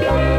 Bye.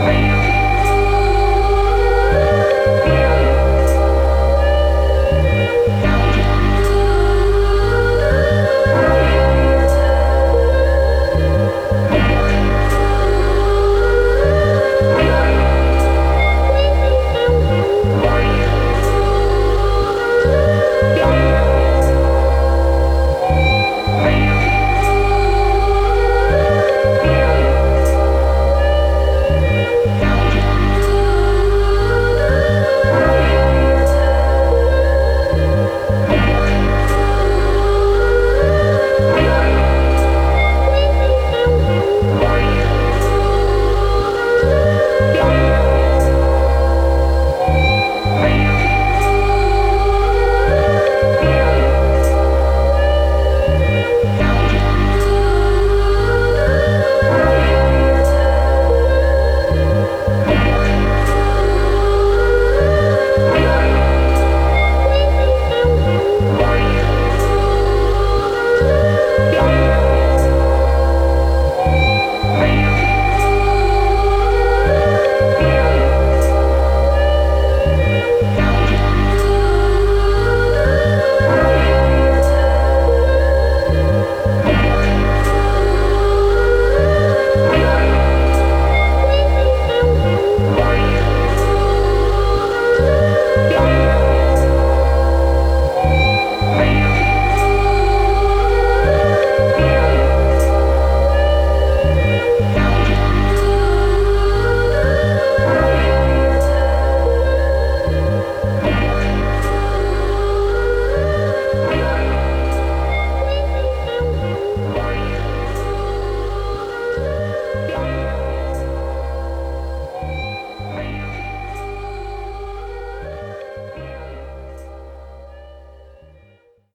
Yeah.